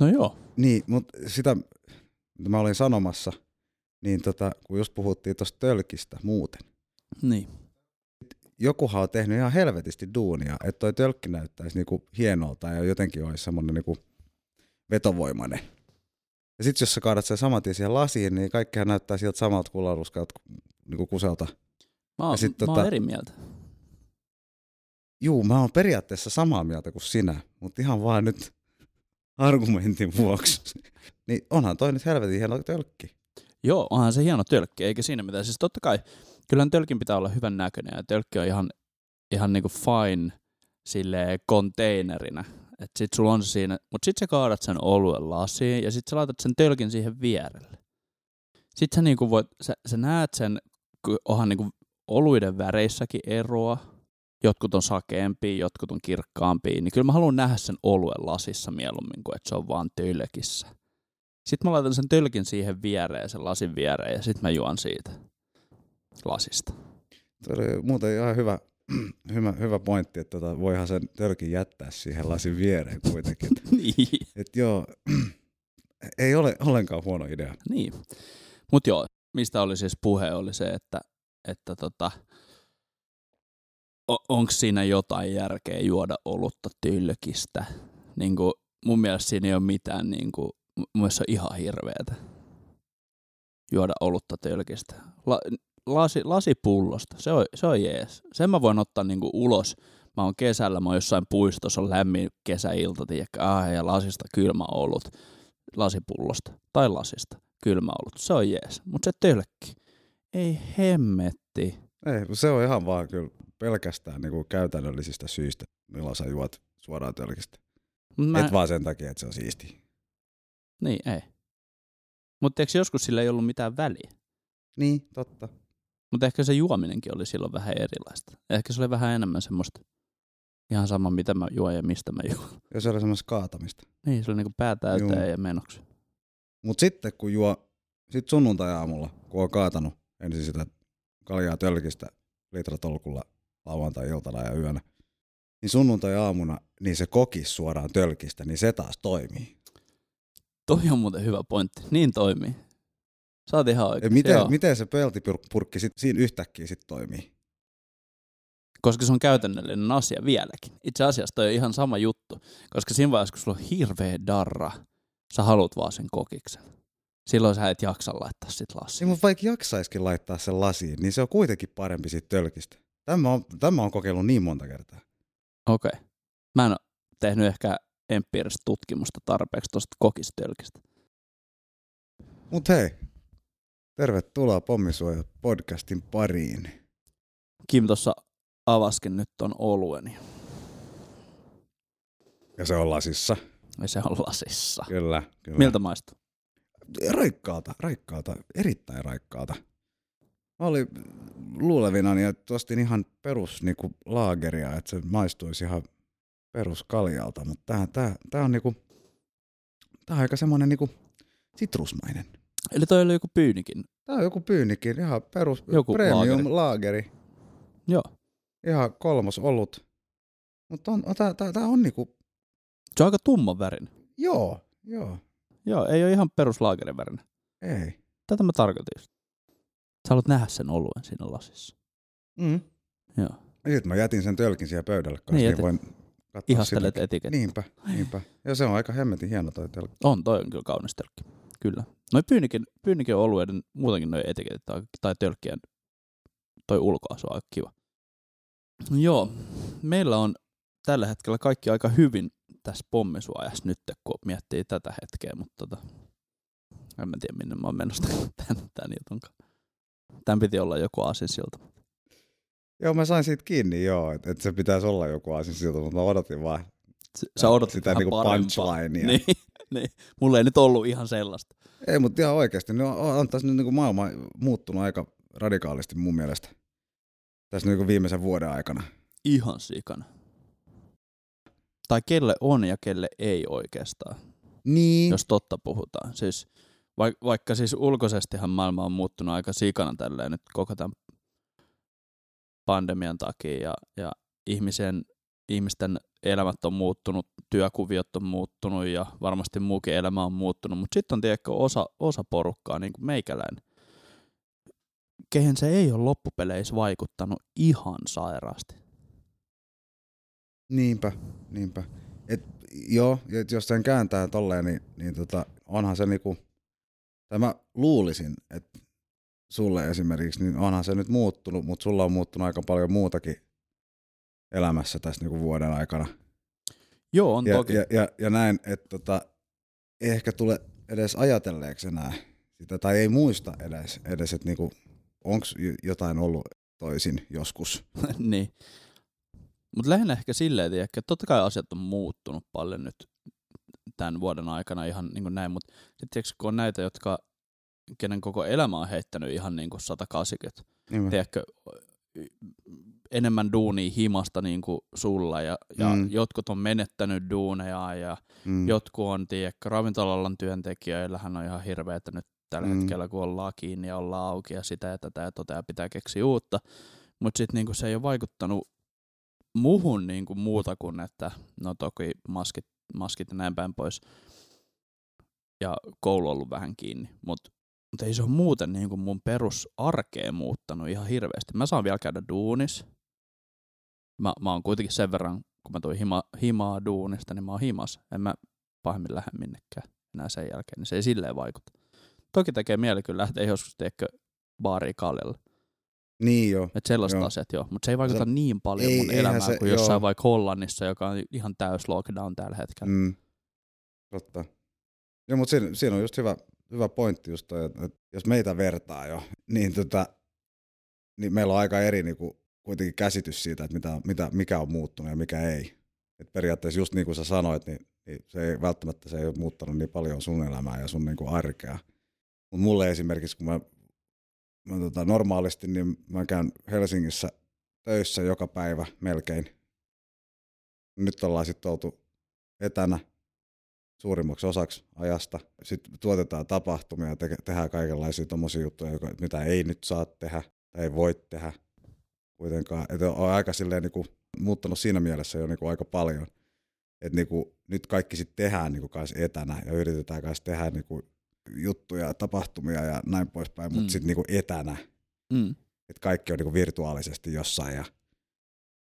No joo. Niin, mutta sitä mitä mä olin sanomassa, niin tota, kun just puhuttiin tuosta tölkistä muuten. Niin. Jokuhan on tehnyt ihan helvetisti duunia, että toi tölkki näyttäisi niinku hienolta ja jotenkin olisi semmoinen niinku vetovoimainen. Ja sitten jos sä kaadat sen saman tien siihen lasiin, niin kaikkihan näyttää siltä samalta kullaruskalta niinku kuselta. Mä oon, sit mä oon tota- eri mieltä. Juu, mä oon periaatteessa samaa mieltä kuin sinä, mutta ihan vaan nyt argumentin vuoksi. niin onhan toi nyt helvetin hieno tölkki. Joo, onhan se hieno tölkki, eikä siinä mitään. Siis totta kai, kyllähän tölkin pitää olla hyvän näköinen ja tölkki on ihan, ihan niinku fine sille konteinerina. Et sit sulla on siinä, mut sit sä kaadat sen oluen lasiin ja sit sä laitat sen tölkin siihen vierelle. Sit sä niinku voit, sä, sä näet sen, onhan niinku oluiden väreissäkin eroa. Jotkut on sakeampia, jotkut on kirkkaampia. Niin kyllä mä haluan nähdä sen oluen lasissa mieluummin kuin että se on vaan tölkissä. Sitten mä laitan sen tölkin siihen viereen, sen lasin viereen, ja sitten mä juon siitä lasista. Se oli muuten ihan hyvä, hyvä, hyvä pointti, että tota, voihan sen tölkin jättää siihen lasin viereen kuitenkin. Niin. et joo, ei ole ollenkaan huono idea. niin. Mutta joo, mistä oli siis puhe, oli se, että, että tota, onko siinä jotain järkeä juoda olutta tölkistä. Niin kuin, mun mielestä siinä ei ole mitään, niin kuin, mun mielestä on ihan hirveetä juoda olutta tölkistä. La, lasi, lasipullosta, se on, se on jees. Sen mä voin ottaa niinku ulos. Mä oon kesällä, mä oon jossain puistossa, on lämmin kesäilta, tiedäkö, ah, ja lasista kylmä olut. Lasipullosta tai lasista kylmä olut, se on jees. Mutta se tölkki, ei hemmetti. Ei, se on ihan vaan kyllä pelkästään niinku käytännöllisistä syistä, milloin sä juot suoraan tölkistä. Mä... Mä, Et vaan sen takia, että se on siisti. Niin, ei. Mutta eikö joskus sillä ei ollut mitään väliä? Niin, totta. Mutta ehkä se juominenkin oli silloin vähän erilaista. Ehkä se oli vähän enemmän semmoista ihan sama, mitä mä juon ja mistä mä juon. Ja se oli semmoista kaatamista. Niin, se oli niinku pää täyteen Juu. ja menoksi. Mut sitten kun juo, sit sunnuntai-aamulla, kun on kaatanut ensin sitä kaljaa tölkistä litratolkulla lauantai-iltana ja yönä, niin sunnuntai-aamuna niin se kokis suoraan tölkistä, niin se taas toimii. Toi on muuten hyvä pointti. Niin toimii. Sä oot ihan oikein. miten, miten se peltipurkki sit, siinä yhtäkkiä sit toimii? Koska se on käytännöllinen asia vieläkin. Itse asiassa toi on ihan sama juttu. Koska siinä vaiheessa, kun sulla on hirveä darra, sä haluat vaan sen kokiksen. Silloin sä et jaksa laittaa sit Niin, lasiin. mutta vaikka jaksaiskin laittaa sen lasiin, niin se on kuitenkin parempi siitä tölkistä. Tämä on, tämä on kokeillut niin monta kertaa. Okei. Okay. Mä en ole tehnyt ehkä empiiristä tutkimusta tarpeeksi tuosta kokistölkistä. Mut hei, tervetuloa Pommisuoja podcastin pariin. Kim tuossa avaskin nyt ton olueni. Ja se on lasissa. Ja se on lasissa. Kyllä, kyllä. Miltä maistuu? Raikkaalta, raikkaalta, erittäin raikkaalta. Mä olin luulevinani, että ostin ihan perus niinku, laageria, että se maistuisi ihan peruskaljalta, mutta tää, tää, tää on niinku, tää on aika semmonen niinku sitrusmainen. Eli toi oli joku pyynikin. Tää on joku pyynikin, ihan perus Joku premium laageri. laageri. Joo. Ihan kolmos olut. Mutta on, on, tää, tää, tää on niinku, Se on aika tumman värin. joo, joo, Joo, ei ole ihan peruslaagerin värin. ei. Tätä mä tarkoitin just. Sä haluat nähdä sen oluen siinä lasissa. Mm. Joo. Ja sit mä jätin sen tölkin siellä pöydälle kanssa, Niin, niin, voin katsoa Ihastelet sitä. etiketti. Niinpä, niinpä. Ja se on aika hemmetin hieno toi tölkki. On, toi on kyllä kaunis tölkki. Kyllä. Noi pyynikin, pyynikin olueiden, muutenkin noi etiketit tai, tai tölkkien, toi ulkoasu on aika kiva. Joo, meillä on tällä hetkellä kaikki aika hyvin tässä pommisuojassa nyt, kun miettii tätä hetkeä, mutta tota, en mä tiedä minne mä oon menossa tämän, tämän jutun kanssa. Tämän piti olla joku aasinsilta. Joo, mä sain siitä kiinni joo, että et se pitäisi olla joku asia siltä, mutta mä odotin vaan S- Sä odotat sitä niinku punchlinea. Niin, niin. Mulla ei nyt ollut ihan sellaista. Ei, mutta ihan oikeasti, no, on, on tässä nyt niinku maailma muuttunut aika radikaalisti mun mielestä. Tässä niinku viimeisen vuoden aikana. Ihan sikana. Tai kelle on ja kelle ei oikeastaan, Niin. jos totta puhutaan. Siis, vaik- vaikka siis ulkoisestihan maailma on muuttunut aika sikana tälleen nyt koko tämän pandemian takia ja, ja ihmisen, ihmisten elämät on muuttunut, työkuviot on muuttunut ja varmasti muukin elämä on muuttunut, mutta sitten on tiedätkö, osa, osa porukkaa, niin kuin meikäläinen, kehen se ei ole loppupeleissä vaikuttanut ihan sairaasti. Niinpä, niinpä. Et, joo, et jos sen kääntää tolleen, niin, niin tota, onhan se niinku, tai mä luulisin, että sulle esimerkiksi, niin onhan se nyt muuttunut, mutta sulla on muuttunut aika paljon muutakin elämässä tässä niinku vuoden aikana. Joo, on ja, toki. Ja, ja, ja näin, että tota, ei ehkä tule edes ajatelleeksi enää sitä, tai ei muista edes, edes että niinku, onko jotain ollut toisin joskus. niin. Mutta lähinnä ehkä silleen, että totta kai asiat on muuttunut paljon nyt tämän vuoden aikana ihan niin kuin näin, mutta sitten kun on näitä, jotka, kenen koko elämä on heittänyt ihan niin kuin 180, niin tiedätkö, enemmän duunia himasta niin kuin sulla ja, ja mm. jotkut on menettänyt duuneja ja mm. jotkut on, tiedätkö, ravintolalan työntekijöillähän on ihan hirveätä nyt tällä mm. hetkellä, kun ollaan kiinni ja ollaan auki ja sitä ja tätä ja tota ja pitää keksiä uutta. Mutta sitten niinku se ei ole vaikuttanut muhun niinku muuta kuin, että no toki maskit, maskit ja näin päin pois. Ja koulu on ollut vähän kiinni, mutta mut ei se ole muuten niinku mun perusarkea muuttanut ihan hirveästi. Mä saan vielä käydä duunis. Mä, mä oon kuitenkin sen verran, kun mä tuin hima, himaa duunista, niin mä oon himas. En mä pahemmin lähde minnekään enää sen jälkeen, niin se ei silleen vaikuta. Toki tekee mieli kyllä lähteä joskus teekö baariin kaljalla. Niin joo. Että sellaista joo. asiat joo, mutta se ei vaikuta se, niin paljon ei, mun elämään se, kuin jossain joo. vaikka Hollannissa, joka on ihan täys lockdown tällä hetkellä. Mm. Totta. Joo, mutta siinä, siinä on just hyvä, hyvä pointti just toi, että jos meitä vertaa jo, niin, tota, niin meillä on aika eri niin kuin, kuitenkin käsitys siitä, että mitä, mitä, mikä on muuttunut ja mikä ei. Et periaatteessa just niin kuin sä sanoit, niin, niin se ei välttämättä se ei ole muuttanut niin paljon sun elämää ja sun niin kuin arkea. Mutta mulle esimerkiksi, kun mä, mä tota, normaalisti, niin mä käyn Helsingissä töissä joka päivä melkein. Nyt ollaan sitten oltu etänä suurimmaksi osaksi ajasta. Sitten tuotetaan tapahtumia ja te- tehdään kaikenlaisia tommosia juttuja, mitä ei nyt saa tehdä tai ei voi tehdä kuitenkaan. Että on aika silleen niin kuin, muuttanut siinä mielessä jo niin kuin aika paljon. Että niin kuin, nyt kaikki sitten tehdään niin kuin kanssa etänä ja yritetään kanssa tehdä niin kuin juttuja, tapahtumia ja näin poispäin, mutta mm. sitten niinku etänä. Mm. Että kaikki on niinku virtuaalisesti jossain ja,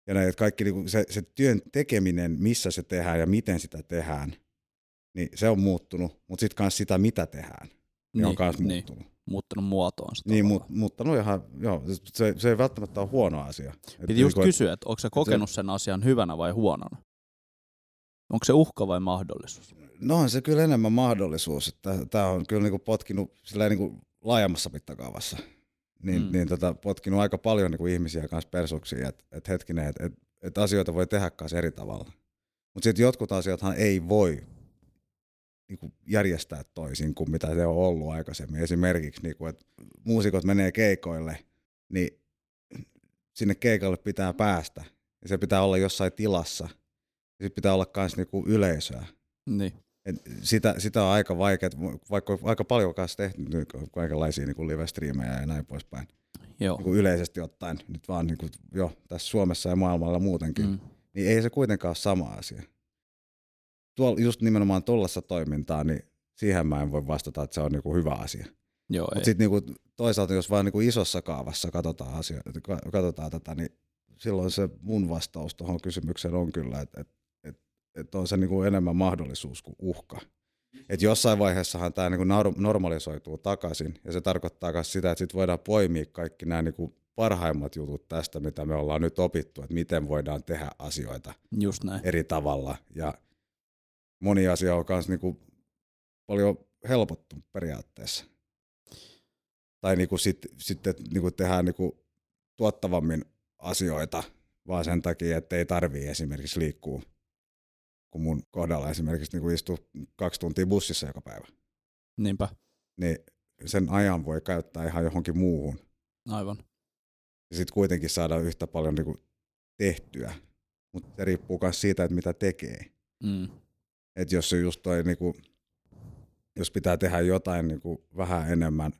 ja näin, että kaikki niinku se, se työn tekeminen, missä se tehdään ja miten sitä tehdään, niin se on muuttunut, mutta sitten myös sitä, mitä tehdään, niin, niin on myös niin. muuttunut. Muuttunut muotoon. Niin, mu- muuttanut ihan, joo, se, se ei välttämättä ole huono asia. Piti et just niin, kysyä, että onko sä kokenut se, sen asian hyvänä vai huonona? Onko se uhka vai mahdollisuus? No on se kyllä enemmän mahdollisuus. että Tämä on kyllä niinku potkinut niin kuin laajemmassa mittakaavassa. Niin, mm. niin tota, potkinut aika paljon niinku ihmisiä kanssa persuksiin, että et hetkinen, että et, et asioita voi tehdä kanssa eri tavalla. Mutta sitten jotkut asiathan ei voi niinku järjestää toisin kuin mitä se on ollut aikaisemmin. Esimerkiksi, niinku, että muusikot menee keikoille, niin sinne keikalle pitää päästä. Ja se pitää olla jossain tilassa. Ja sitten pitää olla myös niinku yleisöä. Niin. Et sitä, sitä on aika vaikea, vaikka aika paljon kanssa tehty kaikenlaisia niin live-striimejä ja näin poispäin. Joo. Niin yleisesti ottaen, nyt vaan niin kuin, jo tässä Suomessa ja maailmalla muutenkin, mm. niin ei se kuitenkaan ole sama asia. Tuolla, just nimenomaan tuollaista toimintaa, niin siihen mä en voi vastata, että se on niin kuin hyvä asia. Mutta sitten niin toisaalta, jos vaan niin kuin isossa kaavassa katsotaan, asioita, katsotaan tätä, niin silloin se mun vastaus tuohon kysymykseen on kyllä, että, että että on se niin kuin enemmän mahdollisuus kuin uhka. Et jossain vaiheessahan tämä niin normalisoituu takaisin, ja se tarkoittaa myös sitä, että sit voidaan poimia kaikki nämä niin kuin parhaimmat jutut tästä, mitä me ollaan nyt opittu, että miten voidaan tehdä asioita Just näin. eri tavalla. Ja moni asia on myös niin kuin paljon helpottu periaatteessa. Tai niin kuin sit, sitten niin kuin tehdään niin kuin tuottavammin asioita, vaan sen takia, että ei tarvii esimerkiksi liikkua kun mun kohdalla esimerkiksi niin istuu kaksi tuntia bussissa joka päivä. Niinpä. Niin sen ajan voi käyttää ihan johonkin muuhun. Aivan. Ja sitten kuitenkin saada yhtä paljon niin kuin tehtyä. Mutta se riippuu myös siitä, että mitä tekee. Mm. Että jos se just toi, niin kuin, jos pitää tehdä jotain niin kuin vähän enemmän,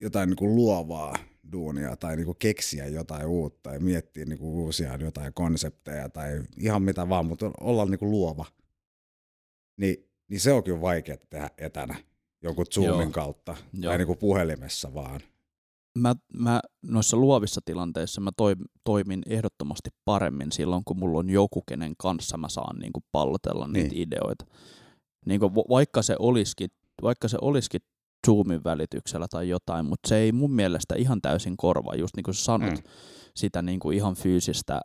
jotain niin kuin luovaa, duunia tai niinku keksiä jotain uutta ja miettiä niinku uusia jotain konsepteja tai ihan mitä vaan, mutta olla niinku luova. Ni, niin se on kyllä vaikea tehdä etänä jonkun Zoomin Joo. kautta Joo. tai niinku puhelimessa vaan. mä, mä noissa luovissa tilanteissa mä toi, toimin ehdottomasti paremmin silloin, kun mulla on joku, kenen kanssa mä saan niin kuin pallotella niitä Niin. ideoita. Niin kuin, va- vaikka se olisikin, vaikka se olisikin Zoomin välityksellä tai jotain, mutta se ei mun mielestä ihan täysin korvaa, just niin kuin sä sanot, Mm. sitä niin kuin ihan fyysistä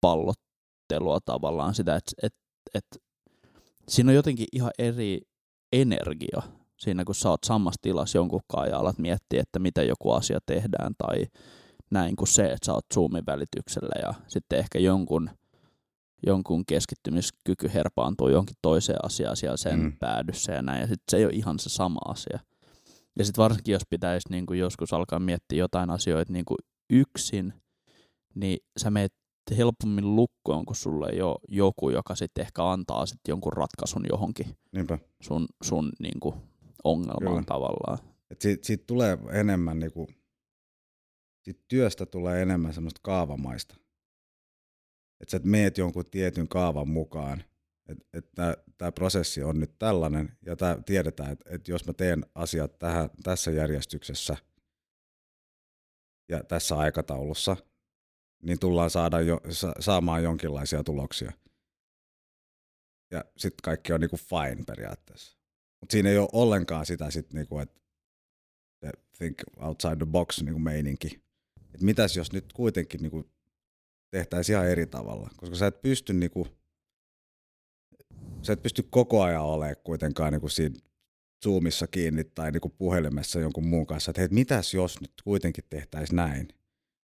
pallottelua tavallaan, sitä, että et, et, siinä on jotenkin ihan eri energia siinä, kun sä oot samassa tilassa jonkun kanssa ja alat miettiä, että miten joku asia tehdään tai näin kuin se, että sä oot Zoomin välityksellä ja sitten ehkä jonkun, jonkun keskittymiskyky herpaantuu johonkin toiseen asiaan siellä sen Mm. päädyssä ja näin, ja sitten se ei ole ihan se sama asia. Ja sitten varsinkin, jos pitäisi niin kuin joskus alkaa miettiä jotain asioita niin kuin yksin, niin sä meet helpommin lukkoon, kun sulla ei ole joku, joka sitten ehkä antaa sit jonkun ratkaisun johonkin Niinpä. sun, sun niin kuin ongelmaan Kyllä. Tavallaan. Et siitä, siitä tulee enemmän niinku, siitä työstä tulee enemmän semmoista kaavamaista. Että sä et meet jonkun tietyn kaavan mukaan, että et tämä prosessi on nyt tällainen, ja tää, tiedetään, että et jos mä teen asiat tähän, tässä järjestyksessä ja tässä aikataulussa, niin tullaan saada jo, sa, saamaan jonkinlaisia tuloksia. Ja sitten kaikki on niinku fine periaatteessa. Mutta siinä ei ole ollenkaan sitä sit niinku, että think outside the box niinku meininki. Et mitäs jos nyt kuitenkin niinku tehtäisiin ihan eri tavalla, koska sä et pysty niinku, sä et pysty koko ajan olemaan kuitenkaan niinku siinä Zoomissa kiinni tai niinku puhelimessa jonkun muun kanssa, että hei, mitäs jos nyt kuitenkin tehtäisiin näin.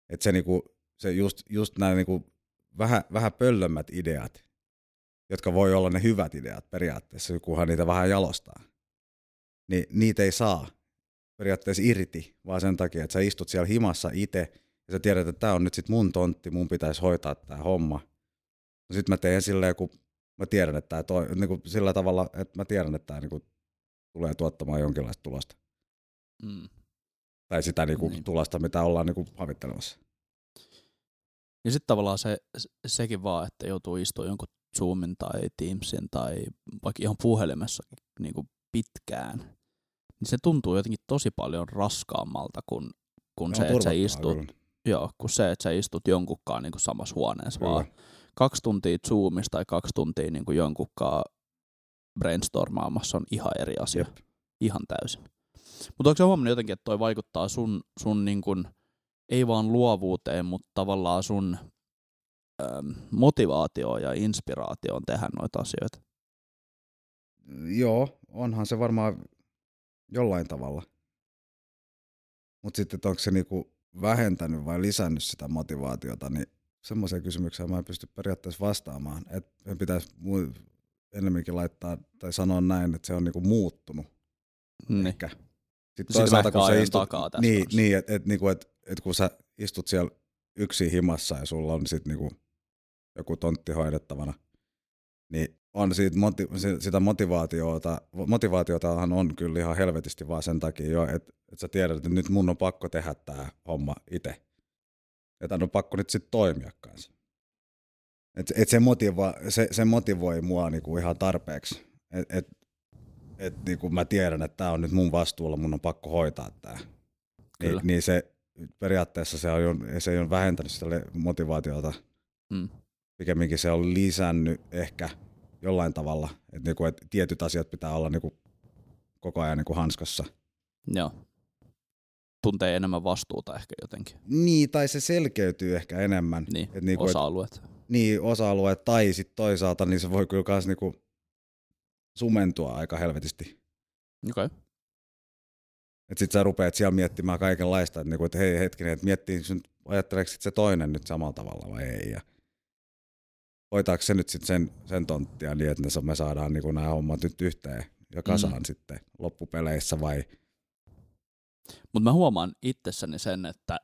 Että se, niinku, se just, just nämä niinku vähän, vähän pöllömmät ideat, jotka voi olla ne hyvät ideat periaatteessa, kunhan niitä vähän jalostaa, niin niitä ei saa periaatteessa irti, vaan sen takia, että sä istut siellä himassa itse ja sä tiedät, että tämä on nyt sit mun tontti, mun pitäisi hoitaa tämä homma. No sit mä teen silleen, kun mä tiedän, että tää toi, niin kuin sillä tavalla, että mä tiedän, että tämä niin tulee tuottamaan jonkinlaista tulosta. Mm. Tai sitä niin kuin Niin. tulosta, mitä ollaan niin kuin havittelemassa. Ja sitten tavallaan se, se- sekin vaan, että joutuu istumaan jonkun Zoomin tai Teamsin tai vaikka ihan puhelimessa niin kuin pitkään, niin se tuntuu jotenkin tosi paljon raskaammalta kuin, kuin se, että sä istut, kyllä. Joo, kuin se, että sä istut jonkunkaan niin kuin samassa huoneessa, Kyllä. vaan kaksi tuntia Zoomissa tai kaksi tuntia niin kuin jonkunkaan brainstormaamassa on ihan eri asia. Jep. Ihan täysin. Mutta onko se huomannut jotenkin, että toi vaikuttaa sun, sun niin kuin, ei vaan luovuuteen, mutta tavallaan sun äm, motivaatioon ja inspiraatioon tehdä noita asioita? Joo, onhan se varmaan jollain tavalla. Mutta sitten, onko se niinku vähentänyt vai lisännyt sitä motivaatiota, niin semmoiseen kysymykseen mä en pysty periaatteessa vastaamaan. Että pitäisi enemmänkin laittaa tai sanoa näin, että se on niinku muuttunut Niin. ehkä. Sitten Sitten toisaalta, kun sä istut, takaa tässä niin, kanssa. niin että et, niinku, et, et kun sä istut siellä yksin himassa ja sulla on sit niinku joku tontti hoidettavana, niin on siitä moti- si- sitä motivaatiota, motivaatiotahan on kyllä ihan helvetisti vaan sen takia jo, että, että sä tiedät, että nyt mun on pakko tehdä tämä homma itse. Ja tämän on pakko nyt sitten toimia kanssa. Et, et se, motiva, se, se motivoi mua niinku ihan tarpeeksi. Et, et, et niinku mä tiedän, että tämä on nyt mun vastuulla, mun on pakko hoitaa tämä. Niin, Kyllä. niin se periaatteessa se, on, se ei ole vähentänyt sitä motivaatiota. Mm. Pikemminkin se on lisännyt ehkä jollain tavalla, että niinku, et tietyt asiat pitää olla niinku koko ajan niinku hanskassa. Joo. Tuntee enemmän vastuuta ehkä jotenkin. Niin, tai se selkeytyy ehkä enemmän. Niin, Et niinku, et- osa-alueet. niin osa-alueet, tai sitten toisaalta niin se voi kyllä myös niinku sumentua aika helvetisti. Okei. Okay. Että sit sä rupeat siellä miettimään kaikenlaista, että, niinku, et hei hetkinen, että miettii, ajatteleeko se toinen nyt samalla tavalla vai ei. Ja hoitaako se nyt sit sen, sen tonttia niin, että me saadaan niinku nämä hommat nyt yhteen ja kasaan mm. sitten loppupeleissä vai Mutta mä huomaan itsessäni sen, että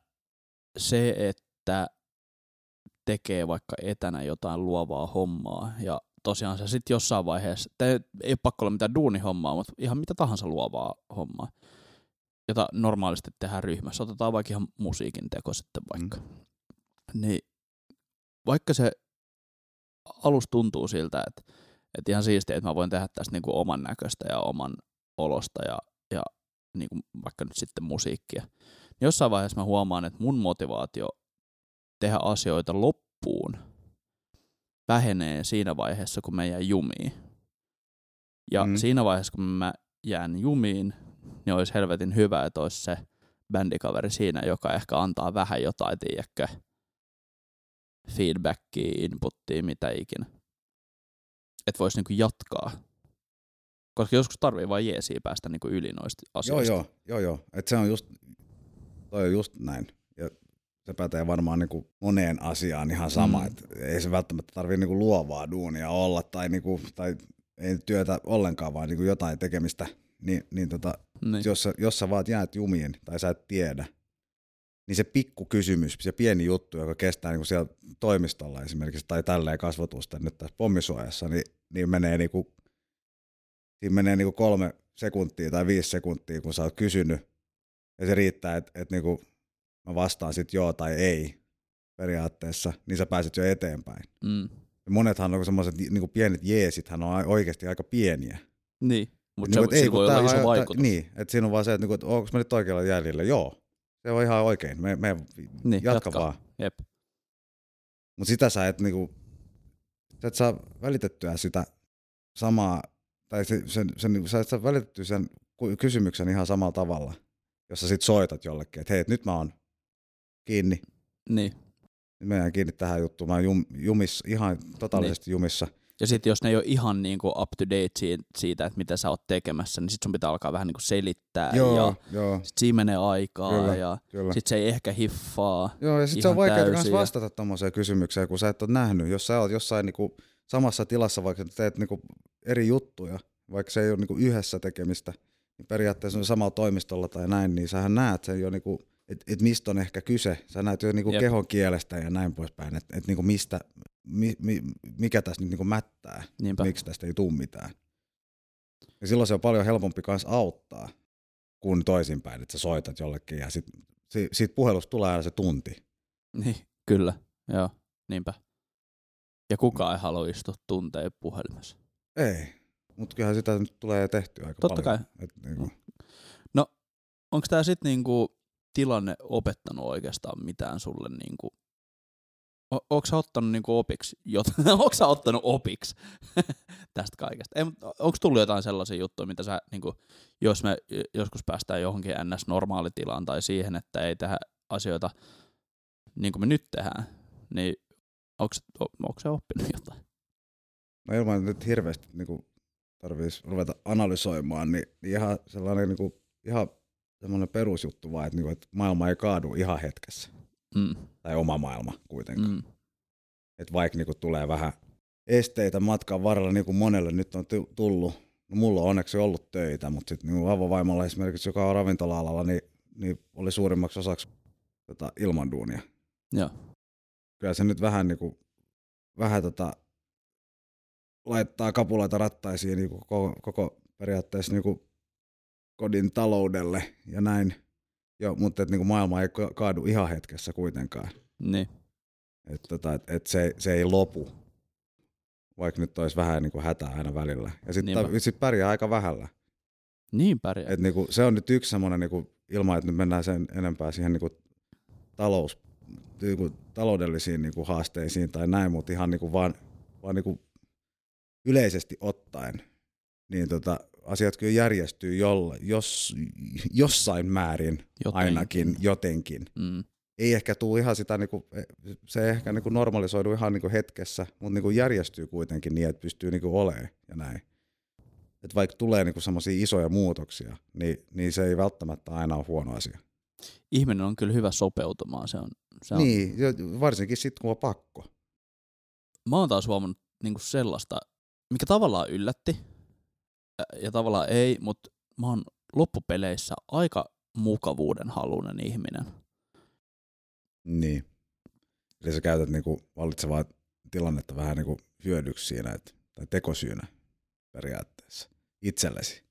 se, että tekee vaikka etänä jotain luovaa hommaa ja tosiaan se sitten jossain vaiheessa, te, ei ole pakko olla mitään duunihommaa, mutta ihan mitä tahansa luovaa hommaa, jota normaalisti tehdään ryhmässä, otetaan vaikka ihan musiikin teko sitten vaikka, mm. niin vaikka se alus tuntuu siltä, että, että ihan siistiä, että mä voin tehdä tästä niin kuin oman näköistä ja oman olosta ja, ja niin kuin vaikka nyt sitten musiikkia, niin jossain vaiheessa mä huomaan, että mun motivaatio tehdä asioita loppuun vähenee siinä vaiheessa, kun mä jään jumiin. Ja mm. siinä vaiheessa, kun mä jään jumiin, niin olisi helvetin hyvä, että olisi se bändikaveri siinä, joka ehkä antaa vähän jotain, tiedäkö, feedbackia, inputtia, mitä ikinä. Että voisi niinku jatkaa. Koska joskus tarvii vain jeesiä päästä niinku yli noista asioista. Joo, joo, joo, joo. Et se on just, toi on just näin. Ja se pätee varmaan niinku moneen asiaan ihan sama. Mm. Et ei se välttämättä tarvii niinku luovaa duunia olla tai, niinku, tai ei työtä ollenkaan, vaan niinku jotain tekemistä. Niin, niin, tota, niin. Jos, sä, jos sä vaan jäät jumiin tai sä et tiedä, niin se pikku kysymys, se pieni juttu, joka kestää niin kuin siellä toimistolla esimerkiksi tai tälleen kasvatusta nyt tässä pommisuojassa, niin, niin menee, niin kuin, siinä menee niin kuin kolme sekuntia tai viisi sekuntia, kun sä oot kysynyt, ja se riittää, että, että niin kuin mä vastaan sitten joo tai ei periaatteessa, niin sä pääset jo eteenpäin. Mm. Ja monethan on semmoiset niin pienet jeesithän on oikeasti aika pieniä. Niin, mutta niin, se, ei, voi olla iso vaikutus. Niin, että siinä on vaan se, että, niin kuin, että onko mä nyt oikealla jäljellä, joo se on ihan oikein. Me, me niin, jatka, jatka vaan. Jep. Mutta sitä sä et niinku, sä et saa välitettyä sitä samaa, tai sen, sen, sen, niinku, sä et saa välitettyä sen kysymyksen ihan samalla tavalla, jos sä sit soitat jollekin, että hei, nyt mä oon kiinni. Niin. Mä jään kiinni tähän juttuun, mä oon jum, jumissa, ihan totaalisesti niin. jumissa. Ja sitten jos ne ei ole ihan niinku up to date siitä, että mitä sä oot tekemässä, niin sitten sun pitää alkaa vähän niinku selittää. Joo, ja joo. Sit siinä menee aikaa kyllä, ja sitten se ei ehkä hiffaa Joo, ja sitten se on vaikea myös vastata tommoseen kysymykseen, kun sä et ole nähnyt. Jos sä oot jossain niinku samassa tilassa, vaikka teet niinku eri juttuja, vaikka se ei ole niinku yhdessä tekemistä, niin periaatteessa on samalla toimistolla tai näin, niin sähän näet sen jo niinku että et mistä on ehkä kyse. Sä näet jo niinku kehon kielestä ja näin poispäin, että et niinku mistä, mi, mi, mikä tässä nyt niinku mättää, Niinpä. miksi tästä ei tule mitään. Ja silloin se on paljon helpompi myös auttaa kuin toisinpäin, että sä soitat jollekin ja sit, si, siitä puhelusta tulee aina se tunti. Niin, kyllä, joo, niinpä. Ja kukaan ei halua istua tunteja puhelimessa. Ei, mutta kyllähän sitä nyt tulee tehtyä aika Totta paljon. kai. Et, niinku. No, onko tämä sitten niinku tilanne opettanut oikeastaan mitään sulle niinku o- onko sä ottanut niinku opiksi, jot- onko ottanut opiksi tästä kaikesta? Onko tullut jotain sellaisia juttuja, mitä sä, niinku, jos me joskus päästään johonkin NS-normaalitilaan tai siihen, että ei tehdä asioita niin kuin me nyt tehdään, niin onko se oppinut jotain? No ilman nyt hirveästi niin tarvitsisi ruveta analysoimaan, niin ihan sellainen niin kuin, ihan semmoinen perusjuttu vaan, että, niin kuin, että maailma ei kaadu ihan hetkessä. Mm. Tai oma maailma kuitenkaan. Mm. Että vaikka niinku tulee vähän esteitä matkan varrella, niin kuin monelle nyt on tullut, no mulla on onneksi ollut töitä, mutta sitten niin avovaimolla esimerkiksi, joka on ravintola-alalla, niin, niin oli suurimmaksi osaksi tota, ilman duunia. Joo. Kyllä se nyt vähän, niin kuin, vähän tota, laittaa kapuloita rattaisiin niin koko, koko periaatteessa niin kuin kodin taloudelle ja näin. Joo, mutta et, niinku maailma ei kaadu ihan hetkessä kuitenkaan. Niin. Et, tota, et, et se, se ei lopu, vaikka nyt olisi vähän niinku hätää aina välillä. Ja sitten sit pärjää aika vähällä. Niin pärjää. Et niinku, se on nyt yksi semmoinen, niinku, ilman että nyt mennään sen enempää siihen niinku, talous, niinku, taloudellisiin niinku, haasteisiin tai näin, mutta ihan niinku, vaan, vaan niinku, yleisesti ottaen, niin tota, asiat kyllä järjestyy jolla, jos, jossain määrin jotenkin. ainakin jotenkin. Mm. Ei ehkä tule ihan sitä, niinku, se ehkä niinku normalisoidu ihan niinku hetkessä, mutta niinku järjestyy kuitenkin niin, että pystyy niinku olemaan ja näin. Et vaikka tulee niinku semmoisia isoja muutoksia, niin, niin se ei välttämättä aina ole huono asia. Ihminen on kyllä hyvä sopeutumaan. Se on, se on... Niin, varsinkin sitten kun on pakko. Mä oon taas huomannut niinku sellaista, mikä tavallaan yllätti, ja tavallaan ei, mutta mä oon loppupeleissä aika mukavuuden halunen ihminen. Niin. Eli sä käytät niinku vallitsevaa tilannetta vähän niinku hyödyksi siinä, et, tai tekosyynä periaatteessa itsellesi.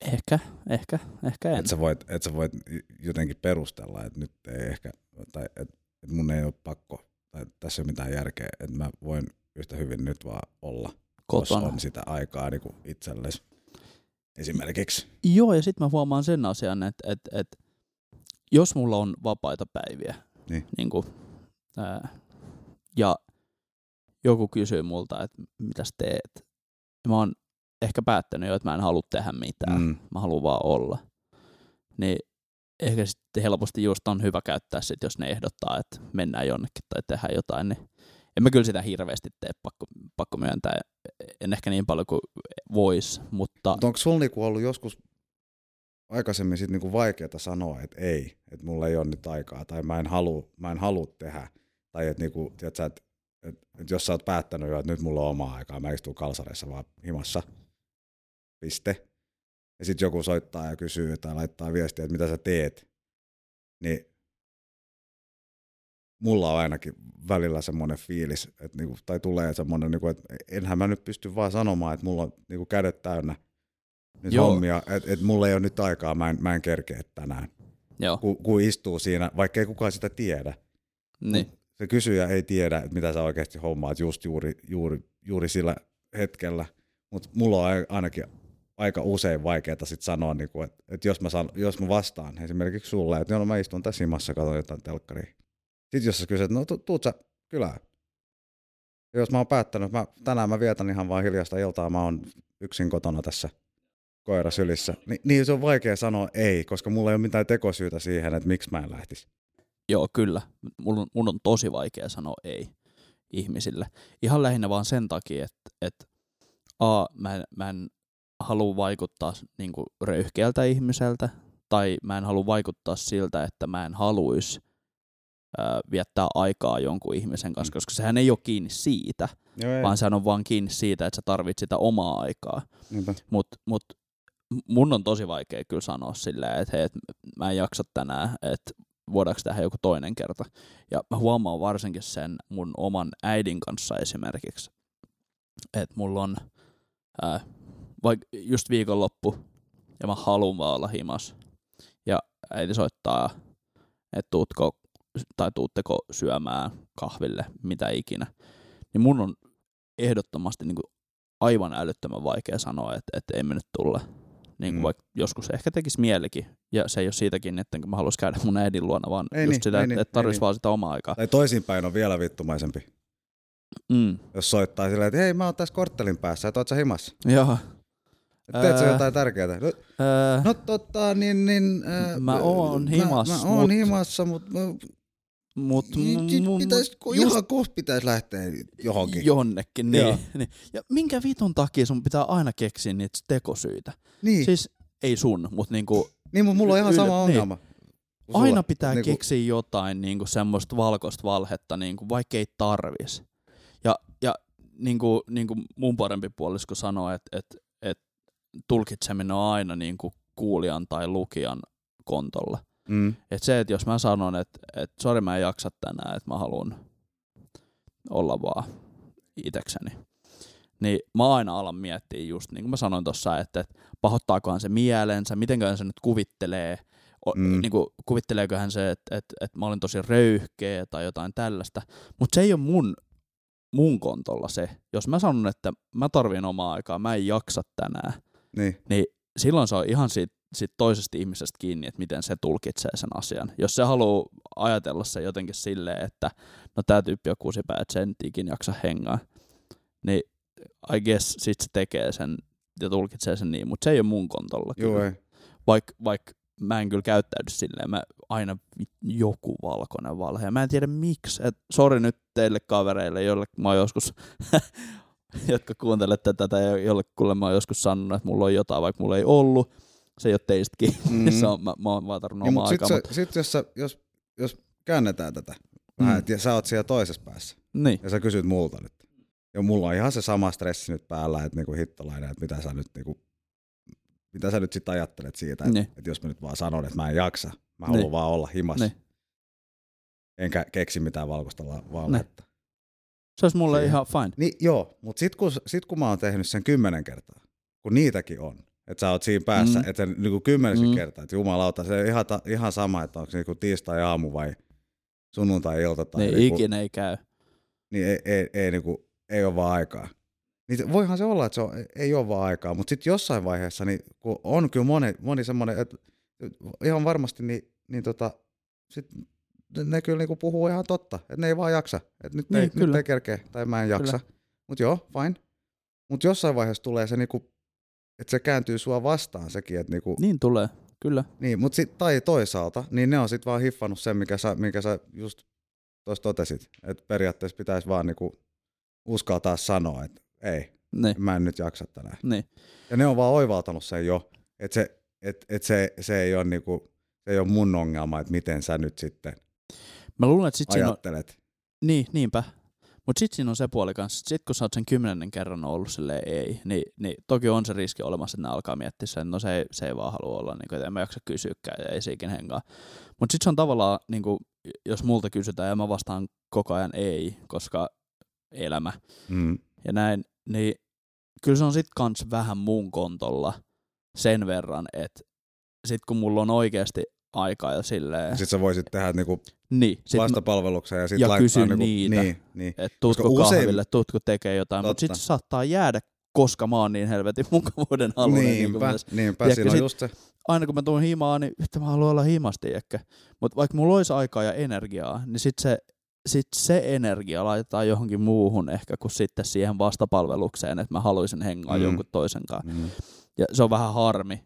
Ehkä, ehkä, ehkä en. Että sä, voit, et sä voit jotenkin perustella, että nyt ei ehkä, tai että et mun ei ole pakko, tai tässä ei ole mitään järkeä, että mä voin yhtä hyvin nyt vaan olla, Kotona. jos on sitä aikaa niin itsellesi esimerkiksi. Joo, ja sitten mä huomaan sen asian, että, että, että jos mulla on vapaita päiviä, Niin. niin kuin, ää, ja joku kysyy multa, että mitä teet, mä oon ehkä päättänyt jo, että mä en halua tehdä mitään, Mm. mä haluan vaan olla, niin ehkä sitten helposti just on hyvä käyttää sit, jos ne ehdottaa, että mennään jonnekin tai tehdään jotain, niin en mä kyllä sitä hirveästi tee, pakko, pakko myöntää. En ehkä niin paljon kuin vois, mutta Mutta onko sulla niinku ollut joskus aikaisemmin sit niinku vaikeaa sanoa, että ei, että mulla ei ole nyt aikaa, tai mä en halua, halua tehdä, tai että niinku, tiedätkö, et, et, et jos sä oot päättänyt jo, että nyt mulla on omaa aikaa, mä istun kalsareissa vaan himassa, piste. Ja sitten joku soittaa ja kysyy tai laittaa viestiä, että mitä sä teet, niin mulla on ainakin välillä semmoinen fiilis, että niinku, tai tulee semmoinen, niinku, että enhän mä nyt pysty vaan sanomaan, että mulla on niinku kädet täynnä nyt Joo. hommia, että et mulla ei ole nyt aikaa, mä en, mä en kerkeä tänään. joo, Kun, kun istuu siinä, vaikka ei kukaan sitä tiedä. niin, Se kysyjä ei tiedä, että mitä sä oikeasti hommaat just juuri, juuri, juuri sillä hetkellä. Mutta mulla on ai- ainakin aika usein vaikeaa sit sanoa, niinku, että et jos, mä san, jos mä vastaan esimerkiksi sulle, että no mä istun tässä himassa, katson jotain telkkaria. Sitten jos sä kysyt, no tu- tuut sä kylään. Ja jos mä oon päättänyt, mä, tänään mä vietän ihan vaan hiljasta iltaa, mä oon yksin kotona tässä koira sylissä, niin, niin se on vaikea sanoa ei, koska mulla ei ole mitään tekosyytä siihen, että miksi mä en lähtisi. joo, kyllä. Mun mun on tosi vaikea sanoa ei ihmisille. Ihan lähinnä vaan sen takia, että, että a, mä en, mä en halua vaikuttaa niin röyhkeältä ihmiseltä, tai mä en halua vaikuttaa siltä, että mä en haluaisi viettää aikaa jonkun ihmisen kanssa, Mm. koska sehän ei ole kiinni siitä, Joo, ei. vaan sehän on vaan kiinni siitä, että sä tarvit sitä omaa aikaa. Mutta mut, mun on tosi vaikea kyllä sanoa silleen, että hei, et mä en jaksa tänään, että voidaanko tehdä joku toinen kerta. Ja mä huomaan varsinkin sen mun oman äidin kanssa esimerkiksi, että mulla on ää, vaikka just viikonloppu ja mä haluan vaan olla himas. Ja äiti soittaa, että tuutko tai tuutteko syömään kahville, mitä ikinä. Niin mun on ehdottomasti niin kuin aivan älyttömän vaikea sanoa, että, että emme nyt tulla. Niin kuin Mm. vaikka joskus ehkä tekisi mielikin. Ja se ei ole siitäkin, että mä haluaisin käydä mun äidin luona, vaan Ei just niin, sitä, ei että, niin, että tarvitsisi vaan sitä omaa aikaa. Tai toisinpäin on vielä vittumaisempi. Mm. Jos soittaa silleen, että hei mä oon tässä korttelin päässä, että oot sä himassa. Joo. Et teet sä jotain tärkeää? No, Öö, no tota, niin, niin ää, Mä oon himas, Mä, mä oon mut- himassa, mutta mut, mun- pitäis, just ihan kohta pitäisi lähteä johonkin. jonnekin. Niin, niin. Ja minkä vitun takia sun pitää aina keksiä niitä tekosyitä? Niin, siis, ei sun, mutta niinku, niin mutta mulla on ihan sama niin. ongelma. sulla. aina pitää niinku, keksiä jotain niinku semmoista valkoista valhetta, niinku, vaikka ei tarvis. Ja, ja niinku, niinku mun parempi puolisko sanoo, että et, et tulkitseminen on aina niinku kuulijan tai lukijan kontolla. Mm. Et se, että jos mä sanon, että et, sori mä en jaksa tänään, että mä haluan olla vaan itekseni, niin mä aina alan miettiä just niin kuin mä sanoin tuossa, että, että pahoittaakohan se mielensä, mitenköhän se nyt kuvittelee, o, Mm. niin kuin, kuvitteleekohan se, että, että, että mä olin tosi röyhkeä tai jotain tällaista, mutta se ei ole mun, mun kontolla se. Jos mä sanon, että mä tarvin omaa aikaa, mä en jaksa tänään, Niin. niin silloin se on ihan siitä, siitä toisesta ihmisestä kiinni, että miten se tulkitsee sen asian. Jos se haluaa ajatella se jotenkin silleen, että no tää tyyppi on kusipää, että se ei nyt ikinä jaksa hengaa, niin I guess sit se tekee sen ja tulkitsee sen niin, mutta se ei ole mun kontolla. Joo. Vaikka vaik mä en kyllä käyttäydy silleen, mä aina joku valkoinen valhe. Mä en tiedä miksi. Et, sori nyt teille kavereille, joille mä oon joskus, jotka kuuntelette tätä ja jolle kuule mä oon joskus sanonut, että mulla on jotain, vaikka mulla ei ollut. Se ei ole teistä kiinni. Mm. se on, mä, mä oon vaan tarvinnut Niin, omaa aikaa. sit, se, sit jos, sä, jos, jos käännetään tätä vähän, Mm. että sä oot siellä toisessa päässä Niin, ja sä kysyt multa nyt. Ja mulla on ihan se sama stressi nyt päällä, että niinku hittolainen, että mitä sä nyt niinku, mitä sä nyt sit ajattelet siitä, että, Niin. että jos mä nyt vaan sanon, että mä en jaksa, mä haluan Niin. vaan olla himas, Niin. enkä keksi mitään valkoista valhetta. se olisi mulle Siihen. ihan fine. Niin joo, mutta sit kun, sit kun mä oon tehnyt sen kymmenen kertaa, kun niitäkin on, Että sä oot siinä päässä, Mm. että niinku kymmenessä Mm. mm. kertaa, että jumalauta, se on ihan, ta, ihan sama, että onko se niinku tiistai-aamu vai sunnuntai-ilta tai niin niinku, ikinä ei käy. niin ei, ei, ei, niinku, ei ole vaan aikaa. Niin voihan se olla, että se on, ei ole vaan aikaa, mutta sitten jossain vaiheessa niin kun on kyllä moni, moni semmoinen, että ihan varmasti niin, niin tota, sit ne kyllä niinku puhuu ihan totta, että ne ei vaan jaksa. Että nyt, Niin, ei, nyt ei kerkeä tai mä en jaksa. Mutta joo, fine. Mutta jossain vaiheessa tulee se, niinku, että se kääntyy sua vastaan sekin, että niinku, Niin tulee, kyllä. niin, mutta sit, tai toisaalta, niin ne on sitten vaan hiffannut sen, mikä sä, minkä sä just tuossa totesit, että periaatteessa pitäisi vaan niinku uskaltaa sanoa, että ei, Niin, mä en nyt jaksa tänään. niin. Ja ne on vaan oivaltanut sen jo, että se, et, et se, se, ei ole niinku, se ei ole mun ongelma, että miten sä nyt sitten Mä luulen, että sit siinä on, ajattelet. niin, niinpä. Mutta sitten siinä on se puoli kanssa, että sit kun sä oot sen kymmenennen kerran ollut silleen ei, niin, niin toki on se riski olemassa, että ne alkaa miettiä sen, että no se ei, se ei vaan halua olla, niin kuin, että en mä jaksa kysyäkään ja ei se ikinä hengaa. Mutta sitten se on tavallaan, niin kuin, jos multa kysytään ja mä vastaan koko ajan ei, koska elämä Mm. ja näin, niin kyllä se on sit kans vähän mun kontolla sen verran, että sit kun mulla on oikeasti aikaa ja silleen, Sitten sä voisit tehdä niinku niin, sit vastapalveluksen ja ja sitten laittaa niinku, niitä. Niin, niin. että tuutko Koska usein- kahville, tuutko tekee jotain, mutta sitten se saattaa jäädä, koska mä oon niin helvetin mukavuuden halunen. Niin kuin Niinpä, myös. niinpä Tiedätkö, siinä on just se. aina kun mä tuun himaan, niin yhtä mä haluan olla himasti ehkä. Mutta vaikka mulla olisi aikaa ja energiaa, niin sit se, sit se energia laitetaan johonkin muuhun ehkä kuin sitten siihen vastapalvelukseen, että mä haluaisin hengaa Mm. jonkun toisen kanssa. Mm. Ja se on vähän harmi.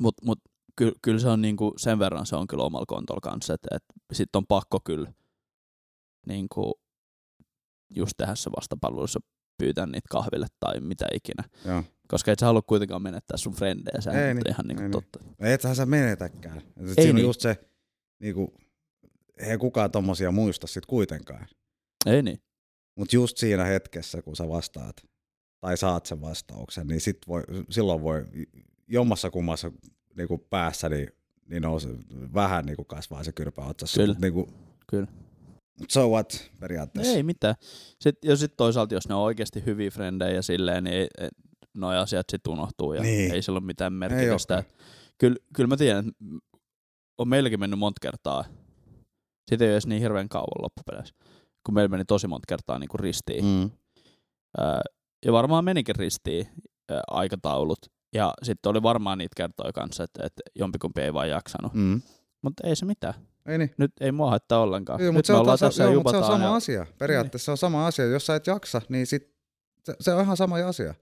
Mutta mut, ky, kyllä se on niinku, sen verran se on kyllä omalla kontolla kanssa, että et sitten on pakko kyllä niinku, just tehdä se vastapalvelussa pyytää niitä kahville tai mitä ikinä. Joo. Koska et sä halua kuitenkaan menettää sun frendejä, se Ei on niin, ihan niinku ei niin. totta. No ethän sä menetäkään. Et Ei siinä on niin. just se, niinku, ei kukaan tommosia muista sit kuitenkaan. Ei niin. Mutta just siinä hetkessä, kun sä vastaat tai saat sen vastauksen, niin sit voi, silloin voi jommassa kummassa niinku päässä niin, niin nousi, vähän niinku kasvaa se kyrpä otsassa. Kyllä. Mut niinku, Kyllä. mut so what periaatteessa. Ei mitään. Sitten, ja sitten toisaalta, jos ne on oikeasti hyviä frendejä ja silleen, niin ei, noi asiat sitten unohtuu ja Niin. ei sillä ole mitään merkitystä. Kyllä, kyllä mä tiedän, että on meilläkin mennyt monta kertaa. Siitä ei ole edes niin hirveän kauan loppupeleissä, kun meillä meni tosi monta kertaa niin kuin ristiin. Mm. Ja varmaan menikin ristiin aikataulut. Ja sitten oli varmaan niitä kertoja kanssa, että, että jompikumpi ei vaan jaksanut. Mm. Mutta ei se mitään. Ei niin. Nyt ei mua haittaa ollenkaan. Joo, mutta se, on tässä ja joo, mut se on sama ja... asia. Periaatteessa se on sama asia. Jos sä et jaksa, niin sit, se, se on ihan sama asia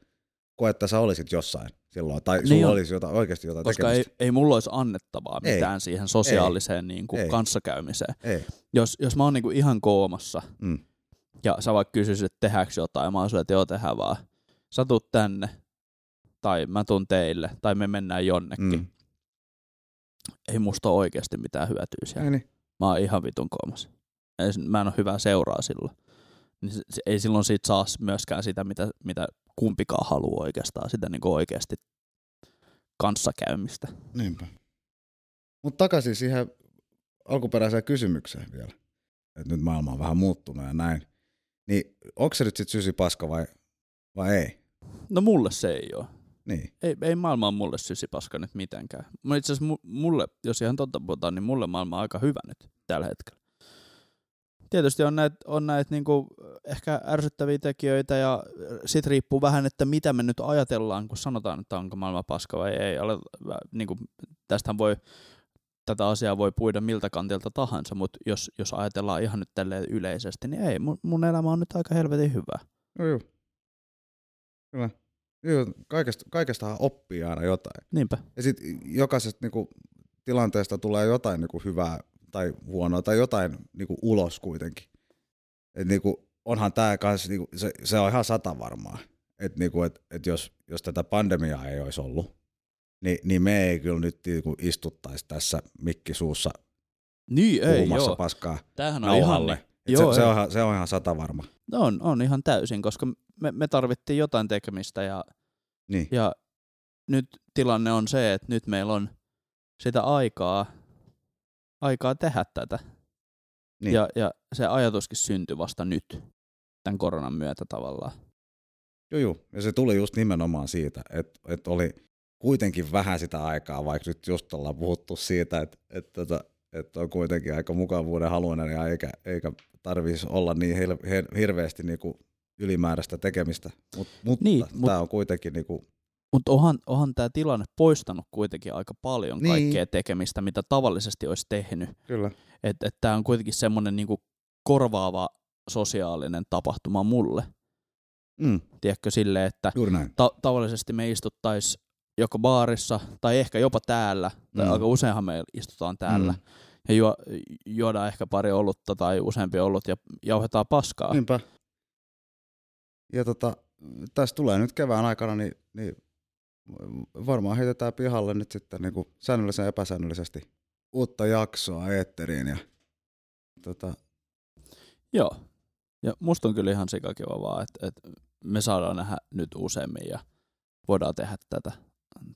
kuin että sä olisit jossain silloin. Tai Niin sulla on. olisi jotain, oikeasti jotain Koska ei, tekemistä. ei mulla olisi annettavaa Ei. mitään siihen sosiaaliseen niin kuin Ei. kanssakäymiseen. Ei. Jos, jos mä oon niin kuin ihan koomassa Mm. ja sä vaikka kysyisit, että tehdäänkö jotain, ja mä oon että joo, tehdään vaan. Sä tuut tänne, tai mä tuun teille, tai me mennään jonnekin. Mm. Ei musta oikeasti mitään hyötyä siellä. Niin. Mä oon ihan vitun se- mä en ole hyvää seuraa silloin. Niin se, se, ei silloin siitä saa myöskään sitä, mitä, mitä kumpikaan haluaa oikeastaan, sitä niin oikeasti kanssakäymistä. Niinpä. Mutta takaisin siihen alkuperäiseen kysymykseen vielä. Että nyt maailma on vähän muuttunut ja näin. Niin onko se nyt sitten sysi paska vai, vai ei? No mulle se ei ole. Niin. Ei, ei maailma on mulle sysipaska nyt mitenkään. Itse asiassa mu- mulle, jos ihan totta puhutaan, niin mulle maailma on aika hyvä nyt tällä hetkellä. Tietysti on näitä on näit niinku ehkä ärsyttäviä tekijöitä ja sit riippuu vähän, että mitä me nyt ajatellaan, kun sanotaan, että onko maailma paska vai ei. Ale, niinku, tästähän voi, tätä asiaa voi puida miltä kantilta tahansa, mutta jos, jos ajatellaan ihan nyt tälleen yleisesti, niin ei, mun, mun elämä on nyt aika helvetin hyvä. Joo, joo. Kyllä. Joo, kaikesta, kaikestahan oppii aina jotain. Niinpä. Ja sitten jokaisesta niinku, tilanteesta tulee jotain niinku, hyvää tai huonoa tai jotain niinku, ulos kuitenkin. Et, niinku, onhan tämä kanssa, niinku, se, se on ihan sata varmaa. Että niinku, et, et jos, jos tätä pandemiaa ei olisi ollut, niin, niin me ei kyllä nyt niinku, istuttaisi tässä mikki suussa Niin, ei joo. paskaa Tämähän on ihan, nauhalle. Et Joo, se, se, on, ihan- se on ihan sata varma. No on, on ihan täysin, koska me, me tarvittiin jotain tekemistä ja, Niin. ja nyt tilanne on se, että nyt meillä on sitä aikaa, aikaa tehdä tätä. Niin. Ja, ja se ajatuskin syntyi vasta nyt, tämän koronan myötä tavallaan. Joo, joo. Ja se tuli just nimenomaan siitä, että, että oli kuitenkin vähän sitä aikaa, vaikka nyt just ollaan puhuttu siitä, että, että, että, että on kuitenkin aika mukavuuden haluinen ja eikä, eikä tarvitsisi olla niin hir, hir, hirveästi niin kuin ylimääräistä tekemistä, Mut, mutta Niin, tämä mut- on kuitenkin niin kuin, Mutta onhan, onhan tämä tilanne poistanut kuitenkin aika paljon Niin. kaikkea tekemistä, mitä tavallisesti olisi tehnyt. kyllä, Että et tämä on kuitenkin semmoinen niinku korvaava sosiaalinen tapahtuma mulle. mm, Tiedätkö silleen, että juuri näin. ta- tavallisesti me istuttaisiin joko baarissa tai ehkä jopa täällä, tai Mm. aika useinhan me istutaan täällä, Mm. ja juo, juodaan ehkä pari olutta tai useampi olut ja jauhetaan paskaa. Niinpä. Ja tota, tässä tulee nyt kevään aikana, niin, niin varmaan heitetään pihalle nyt sitten niin kuin säännöllisen ja epäsäännöllisesti uutta jaksoa eetteriin. Ja, tota, Joo. Ja musta on kyllä ihan sikakiva vaan, että, että me saadaan nähdä nyt useammin ja voidaan tehdä tätä,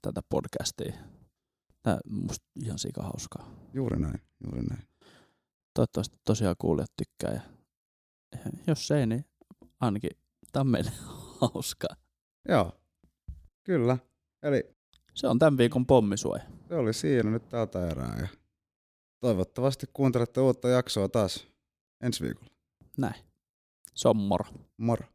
tätä podcastia. Tämä musta ihan sikahauskaa. juuri näin, juuri näin. Toivottavasti tosiaan kuulijat tykkää. Ja jos ei, niin ainakin tämä on meille hauskaa. Joo, kyllä. Eli Se on tämän viikon pommisuoja. se oli siinä nyt tältä erää. Ja toivottavasti kuuntelette uutta jaksoa taas ensi viikolla. Näin. Se on moro. Moro.